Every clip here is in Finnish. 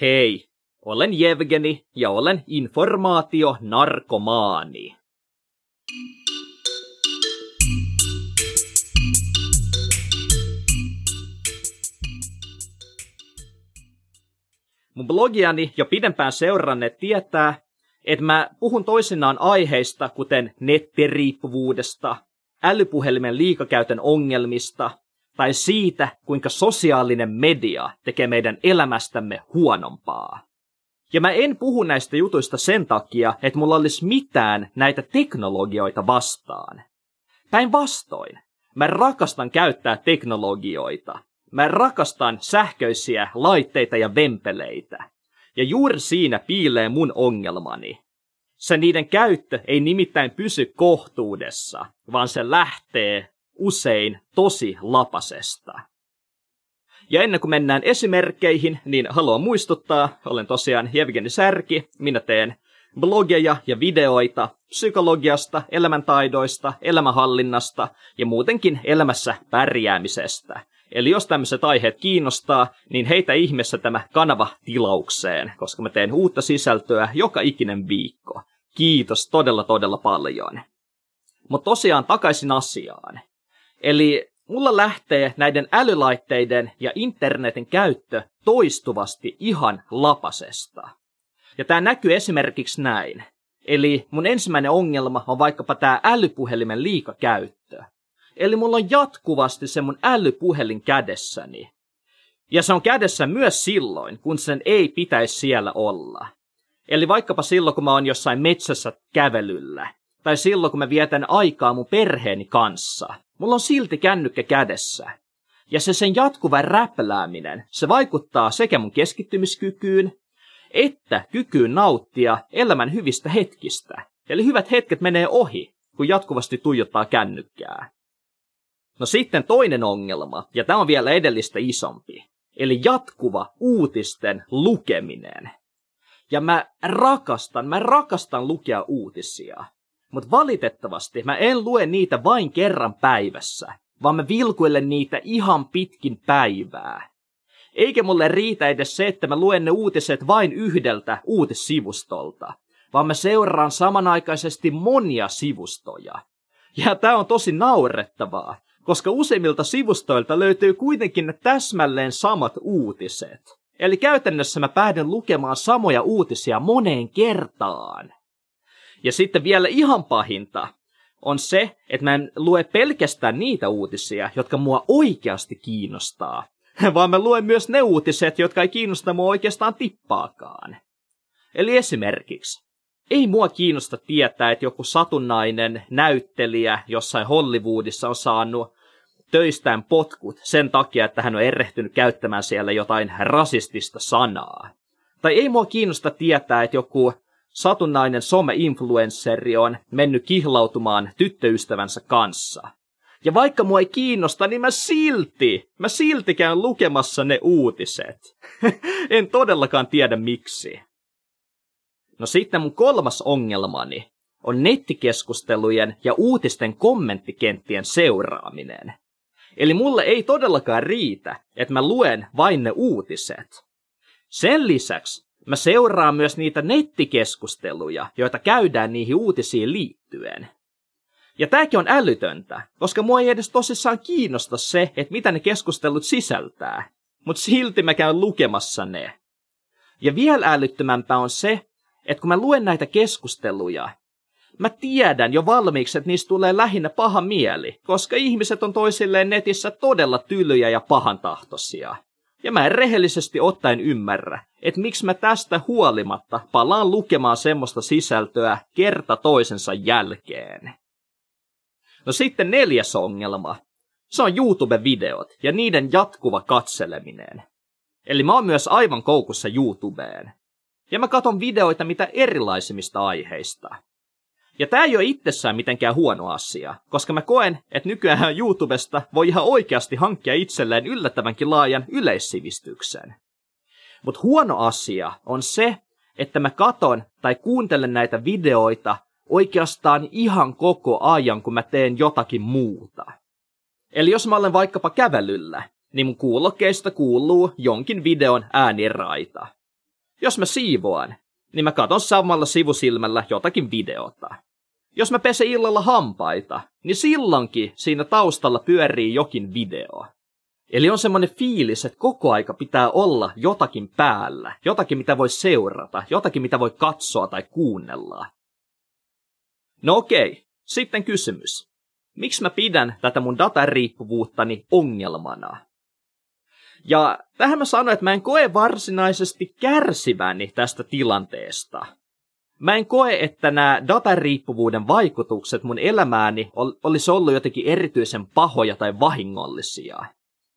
Hei, olen Jevgeni ja olen informaatio-narkomaani. Mun blogiani jo pidempään seuranneet tietää, että mä puhun toisinaan aiheista kuten nettiriippuvuudesta, älypuhelimen liikakäytön ongelmista tai siitä, kuinka sosiaalinen media tekee meidän elämästämme huonompaa. Ja mä en puhu näistä jutuista sen takia, että mulla olisi mitään näitä teknologioita vastaan. Päinvastoin, mä rakastan käyttää teknologioita. Mä rakastan sähköisiä laitteita ja vempeleitä. Ja juuri siinä piilee mun ongelmani. Se niiden käyttö ei nimittäin pysy kohtuudessa, vaan se lähtee usein tosi lapasesta. Ja ennen kuin mennään esimerkkeihin, niin haluan muistuttaa, olen tosiaan Jevgeni Särki, minä teen blogeja ja videoita psykologiasta, elämäntaidoista, elämänhallinnasta ja muutenkin elämässä pärjäämisestä. Eli jos tämmöiset aiheet kiinnostaa, niin heitä ihmeessä tämä kanava tilaukseen, koska mä teen uutta sisältöä joka ikinen viikko. Kiitos todella todella paljon. Mutta tosiaan takaisin asiaan. Eli mulla lähtee näiden älylaitteiden ja internetin käyttö toistuvasti ihan lapasesta. Ja tämä näkyy esimerkiksi näin. Eli mun ensimmäinen ongelma on vaikkapa tämä älypuhelimen liikakäyttö. Eli mulla on jatkuvasti se mun älypuhelin kädessäni. Ja se on kädessä myös silloin, kun sen ei pitäisi siellä olla. Eli vaikkapa silloin, kun mä oon jossain metsässä kävelyllä. Tai silloin, kun mä vietän aikaa mun perheeni kanssa. Mulla on silti kännykkä kädessä. Ja se sen jatkuva räplääminen, se vaikuttaa sekä mun keskittymiskykyyn, että kykyyn nauttia elämän hyvistä hetkistä. Eli hyvät hetket menee ohi, kun jatkuvasti tuijottaa kännykkää. No sitten toinen ongelma, ja tämä on vielä edellistä isompi, eli jatkuva uutisten lukeminen. Ja mä rakastan, mä rakastan lukea uutisia. Mutta valitettavasti mä en lue niitä vain kerran päivässä, vaan mä vilkuilen niitä ihan pitkin päivää. Eikä mulle riitä edes se, että mä luen ne uutiset vain yhdeltä uutissivustolta, vaan mä seuraan samanaikaisesti monia sivustoja. Ja tää on tosi naurettavaa, koska useimmilta sivustoilta löytyy kuitenkin ne täsmälleen samat uutiset. Eli käytännössä mä päädyn lukemaan samoja uutisia moneen kertaan. Ja sitten vielä ihan pahinta on se, että mä en lue pelkästään niitä uutisia, jotka mua oikeasti kiinnostaa, vaan mä luen myös ne uutiset, jotka ei kiinnosta mua oikeastaan tippaakaan. Eli esimerkiksi, ei mua kiinnosta tietää, että joku satunnainen näyttelijä jossain Hollywoodissa on saanut töistään potkut sen takia, että hän on erehtynyt käyttämään siellä jotain rasistista sanaa. Tai ei mua kiinnosta tietää, että joku satunnainen some-influensseri on mennyt kihlautumaan tyttöystävänsä kanssa. Ja vaikka mua ei kiinnosta, niin mä silti, mä silti käyn lukemassa ne uutiset. en todellakaan tiedä miksi. No sitten mun kolmas ongelmani on nettikeskustelujen ja uutisten kommenttikenttien seuraaminen. Eli mulle ei todellakaan riitä, että mä luen vain ne uutiset. Sen lisäksi Mä seuraan myös niitä nettikeskusteluja, joita käydään niihin uutisiin liittyen. Ja tääkin on älytöntä, koska mua ei edes tosissaan kiinnosta se, että mitä ne keskustelut sisältää. Mutta silti mä käyn lukemassa ne. Ja vielä älyttömämpää on se, että kun mä luen näitä keskusteluja, mä tiedän jo valmiiksi, että niistä tulee lähinnä paha mieli, koska ihmiset on toisilleen netissä todella tylyjä ja pahantahtoisia. Ja mä en rehellisesti ottaen ymmärrä, että miksi mä tästä huolimatta palaan lukemaan semmoista sisältöä kerta toisensa jälkeen. No sitten neljäs ongelma. Se on YouTube-videot ja niiden jatkuva katseleminen. Eli mä oon myös aivan koukussa YouTubeen. Ja mä katon videoita mitä erilaisimmista aiheista. Ja tämä ei ole itsessään mitenkään huono asia, koska mä koen, että nykyään YouTubesta voi ihan oikeasti hankkia itselleen yllättävänkin laajan yleissivistyksen. Mutta huono asia on se, että mä katon tai kuuntelen näitä videoita oikeastaan ihan koko ajan, kun mä teen jotakin muuta. Eli jos mä olen vaikkapa kävelyllä, niin mun kuulokkeista kuuluu jonkin videon ääniraita. Jos mä siivoan, niin mä katon samalla sivusilmällä jotakin videota. Jos mä pesen illalla hampaita, niin silloinkin siinä taustalla pyörii jokin video. Eli on semmoinen fiilis, että koko aika pitää olla jotakin päällä, jotakin mitä voi seurata, jotakin mitä voi katsoa tai kuunnella. No okei, sitten kysymys. Miksi mä pidän tätä mun datariippuvuuttani ongelmana? Ja tähän mä sanoin, että mä en koe varsinaisesti kärsiväni tästä tilanteesta. Mä en koe, että nämä datariippuvuuden vaikutukset mun elämääni ol- olisi ollut jotenkin erityisen pahoja tai vahingollisia.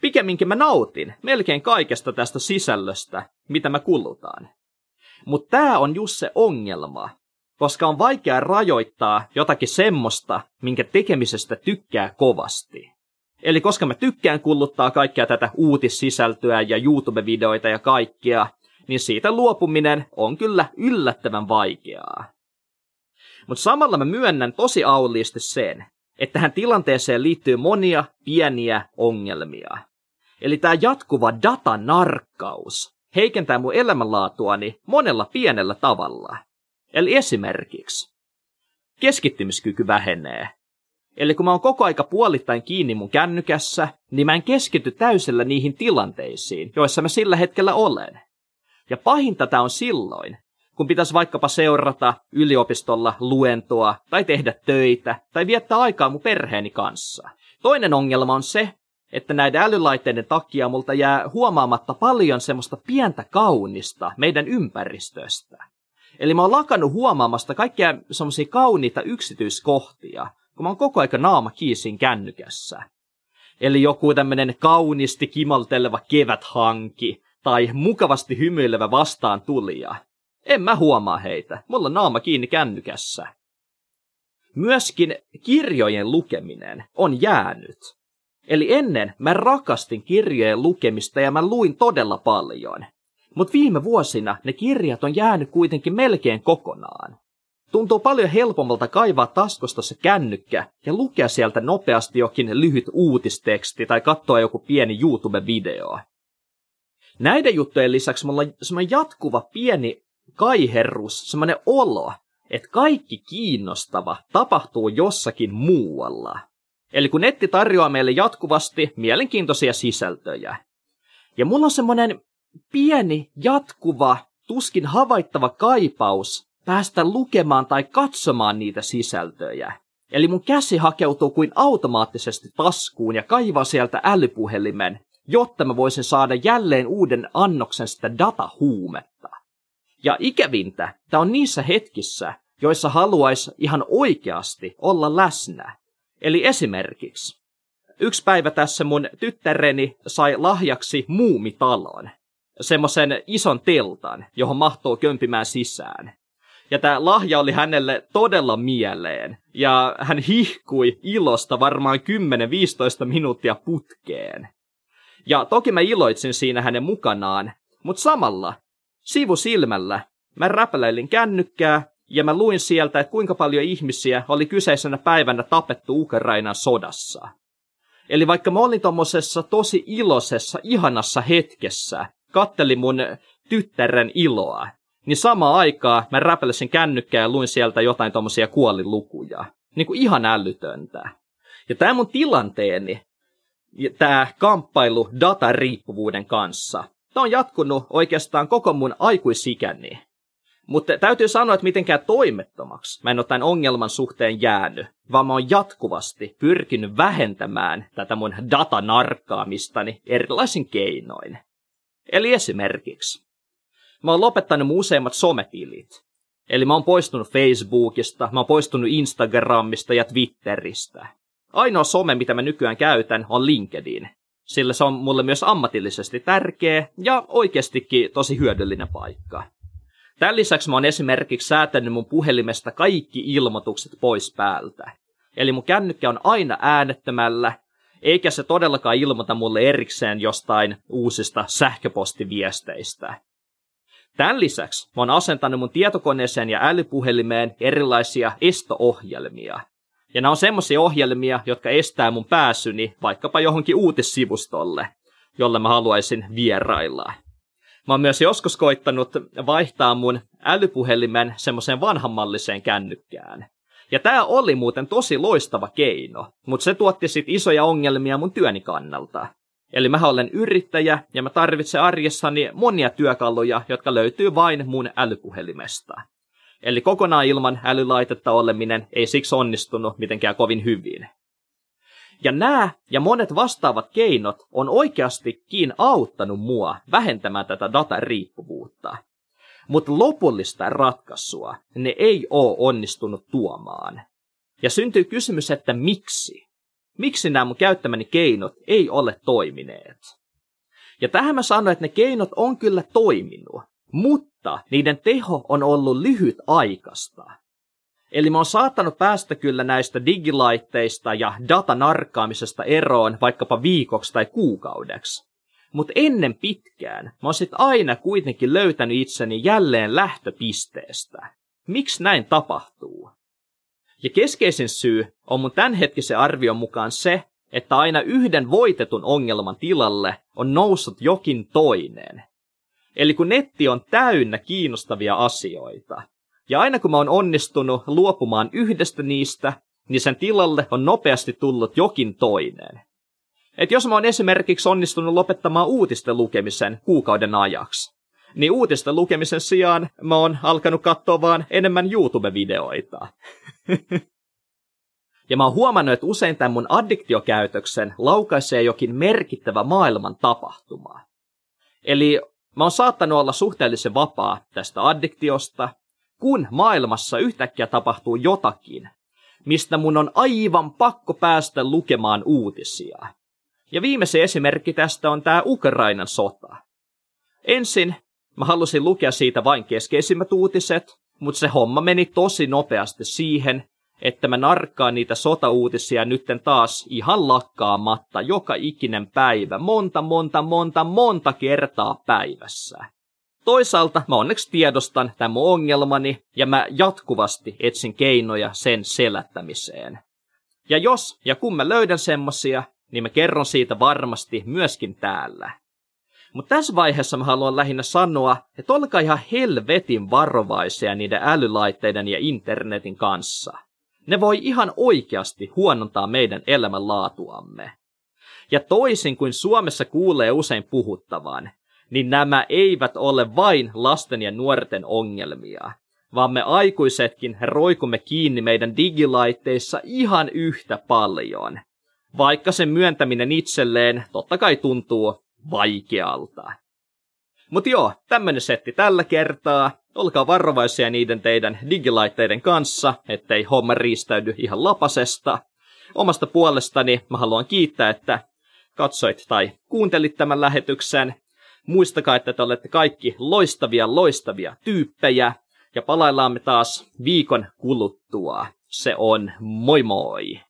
Pikemminkin mä nautin melkein kaikesta tästä sisällöstä, mitä mä kulutaan. Mutta tämä on just se ongelma, koska on vaikea rajoittaa jotakin semmoista, minkä tekemisestä tykkää kovasti. Eli koska mä tykkään kuluttaa kaikkea tätä uutissisältöä ja YouTube-videoita ja kaikkea, niin siitä luopuminen on kyllä yllättävän vaikeaa. Mutta samalla mä myönnän tosi auliisti sen, että tähän tilanteeseen liittyy monia pieniä ongelmia. Eli tämä jatkuva datanarkkaus heikentää mun elämänlaatuani monella pienellä tavalla. Eli esimerkiksi keskittymiskyky vähenee. Eli kun mä oon koko aika puolittain kiinni mun kännykässä, niin mä en keskity täysellä niihin tilanteisiin, joissa mä sillä hetkellä olen. Ja pahinta tämä on silloin, kun pitäisi vaikkapa seurata yliopistolla luentoa, tai tehdä töitä, tai viettää aikaa mun perheeni kanssa. Toinen ongelma on se, että näiden älylaitteiden takia multa jää huomaamatta paljon semmoista pientä kaunista meidän ympäristöstä. Eli mä oon lakannut huomaamasta kaikkia semmoisia kauniita yksityiskohtia, kun mä oon koko aika naama kiisin kännykässä. Eli joku tämmönen kaunisti kimalteleva keväthanki, tai mukavasti hymyilevä vastaan tulija. En mä huomaa heitä, mulla on naama kiinni kännykässä. Myöskin kirjojen lukeminen on jäänyt. Eli ennen mä rakastin kirjojen lukemista ja mä luin todella paljon. Mutta viime vuosina ne kirjat on jäänyt kuitenkin melkein kokonaan. Tuntuu paljon helpommalta kaivaa taskusta se kännykkä ja lukea sieltä nopeasti jokin lyhyt uutisteksti tai katsoa joku pieni YouTube-video. Näiden juttujen lisäksi mulla on semmoinen jatkuva pieni kaiherrus, semmoinen olo, että kaikki kiinnostava tapahtuu jossakin muualla. Eli kun netti tarjoaa meille jatkuvasti mielenkiintoisia sisältöjä. Ja mulla on semmoinen pieni, jatkuva, tuskin havaittava kaipaus päästä lukemaan tai katsomaan niitä sisältöjä. Eli mun käsi hakeutuu kuin automaattisesti taskuun ja kaivaa sieltä älypuhelimen, jotta mä voisin saada jälleen uuden annoksen sitä datahuumetta. Ja ikävintä, tämä on niissä hetkissä, joissa haluaisi ihan oikeasti olla läsnä. Eli esimerkiksi, yksi päivä tässä mun tyttäreni sai lahjaksi muumitalon. Semmoisen ison teltan, johon mahtuu kömpimään sisään. Ja tämä lahja oli hänelle todella mieleen. Ja hän hihkui ilosta varmaan 10-15 minuuttia putkeen. Ja toki mä iloitsin siinä hänen mukanaan, mutta samalla, sivusilmällä, mä räpäläilin kännykkää ja mä luin sieltä, että kuinka paljon ihmisiä oli kyseisenä päivänä tapettu Ukrainan sodassa. Eli vaikka mä olin tommosessa tosi iloisessa, ihanassa hetkessä, kattelin mun tyttären iloa, niin samaan aikaa mä räpälesin kännykkää ja luin sieltä jotain tommosia kuolilukuja. Niin kuin ihan älytöntä. Ja tämä mun tilanteeni tämä kamppailu datariippuvuuden kanssa. Tämä on jatkunut oikeastaan koko mun aikuisikäni. Mutta täytyy sanoa, että mitenkään toimettomaksi mä en ole tämän ongelman suhteen jäänyt, vaan mä oon jatkuvasti pyrkinyt vähentämään tätä mun datanarkkaamistani erilaisin keinoin. Eli esimerkiksi, mä oon lopettanut mun useimmat sometilit. Eli mä oon poistunut Facebookista, mä oon poistunut Instagramista ja Twitteristä. Ainoa some, mitä mä nykyään käytän, on LinkedIn, sillä se on mulle myös ammatillisesti tärkeä ja oikeastikin tosi hyödyllinen paikka. Tämän lisäksi mä oon esimerkiksi säätänyt mun puhelimesta kaikki ilmoitukset pois päältä. Eli mun kännykkä on aina äänettömällä, eikä se todellakaan ilmoita mulle erikseen jostain uusista sähköpostiviesteistä. Tämän lisäksi mä oon asentanut mun tietokoneeseen ja älypuhelimeen erilaisia estoohjelmia, ja nämä on semmoisia ohjelmia, jotka estää mun pääsyni vaikkapa johonkin uutissivustolle, jolle mä haluaisin vierailla. Mä oon myös joskus koittanut vaihtaa mun älypuhelimen semmoiseen vanhammalliseen kännykkään. Ja tämä oli muuten tosi loistava keino, mutta se tuotti sit isoja ongelmia mun työni kannalta. Eli mä olen yrittäjä ja mä tarvitsen arjessani monia työkaluja, jotka löytyy vain mun älypuhelimesta. Eli kokonaan ilman älylaitetta oleminen ei siksi onnistunut mitenkään kovin hyvin. Ja nämä ja monet vastaavat keinot on oikeastikin auttanut mua vähentämään tätä datariippuvuutta. Mutta lopullista ratkaisua ne ei ole onnistunut tuomaan. Ja syntyy kysymys, että miksi? Miksi nämä mun käyttämäni keinot ei ole toimineet? Ja tähän mä sanoin, että ne keinot on kyllä toiminut, mutta niiden teho on ollut lyhyt aikasta. Eli mä oon saattanut päästä kyllä näistä digilaitteista ja datan arkkaamisesta eroon vaikkapa viikoksi tai kuukaudeksi. Mutta ennen pitkään mä oon sit aina kuitenkin löytänyt itseni jälleen lähtöpisteestä. Miksi näin tapahtuu? Ja keskeisin syy on mun tämänhetkisen arvion mukaan se, että aina yhden voitetun ongelman tilalle on noussut jokin toinen. Eli kun netti on täynnä kiinnostavia asioita, ja aina kun mä oon onnistunut luopumaan yhdestä niistä, niin sen tilalle on nopeasti tullut jokin toinen. Et jos mä oon esimerkiksi onnistunut lopettamaan uutisten lukemisen kuukauden ajaksi, niin uutisten lukemisen sijaan mä oon alkanut katsoa vaan enemmän YouTube-videoita. ja mä oon huomannut, että usein tämän mun addiktiokäytöksen laukaisee jokin merkittävä maailman tapahtuma. Eli mä oon saattanut olla suhteellisen vapaa tästä addiktiosta, kun maailmassa yhtäkkiä tapahtuu jotakin, mistä mun on aivan pakko päästä lukemaan uutisia. Ja viimeisin esimerkki tästä on tämä Ukrainan sota. Ensin mä halusin lukea siitä vain keskeisimmät uutiset, mutta se homma meni tosi nopeasti siihen, että mä narkkaan niitä sotauutisia nytten taas ihan lakkaamatta joka ikinen päivä, monta, monta, monta, monta kertaa päivässä. Toisaalta mä onneksi tiedostan tämän mun ongelmani ja mä jatkuvasti etsin keinoja sen selättämiseen. Ja jos ja kun mä löydän semmosia, niin mä kerron siitä varmasti myöskin täällä. Mutta tässä vaiheessa mä haluan lähinnä sanoa, että olkaa ihan helvetin varovaisia niiden älylaitteiden ja internetin kanssa. Ne voi ihan oikeasti huonontaa meidän elämänlaatuamme. Ja toisin kuin Suomessa kuulee usein puhuttavan, niin nämä eivät ole vain lasten ja nuorten ongelmia, vaan me aikuisetkin roikumme kiinni meidän digilaitteissa ihan yhtä paljon. Vaikka sen myöntäminen itselleen totta kai tuntuu vaikealta. Mutta joo, tämmönen setti tällä kertaa. Olkaa varovaisia niiden teidän digilaitteiden kanssa, ettei homma riistäydy ihan lapasesta. Omasta puolestani mä haluan kiittää, että katsoit tai kuuntelit tämän lähetyksen. Muistakaa, että te olette kaikki loistavia, loistavia tyyppejä. Ja palaillaan me taas viikon kuluttua. Se on moi moi!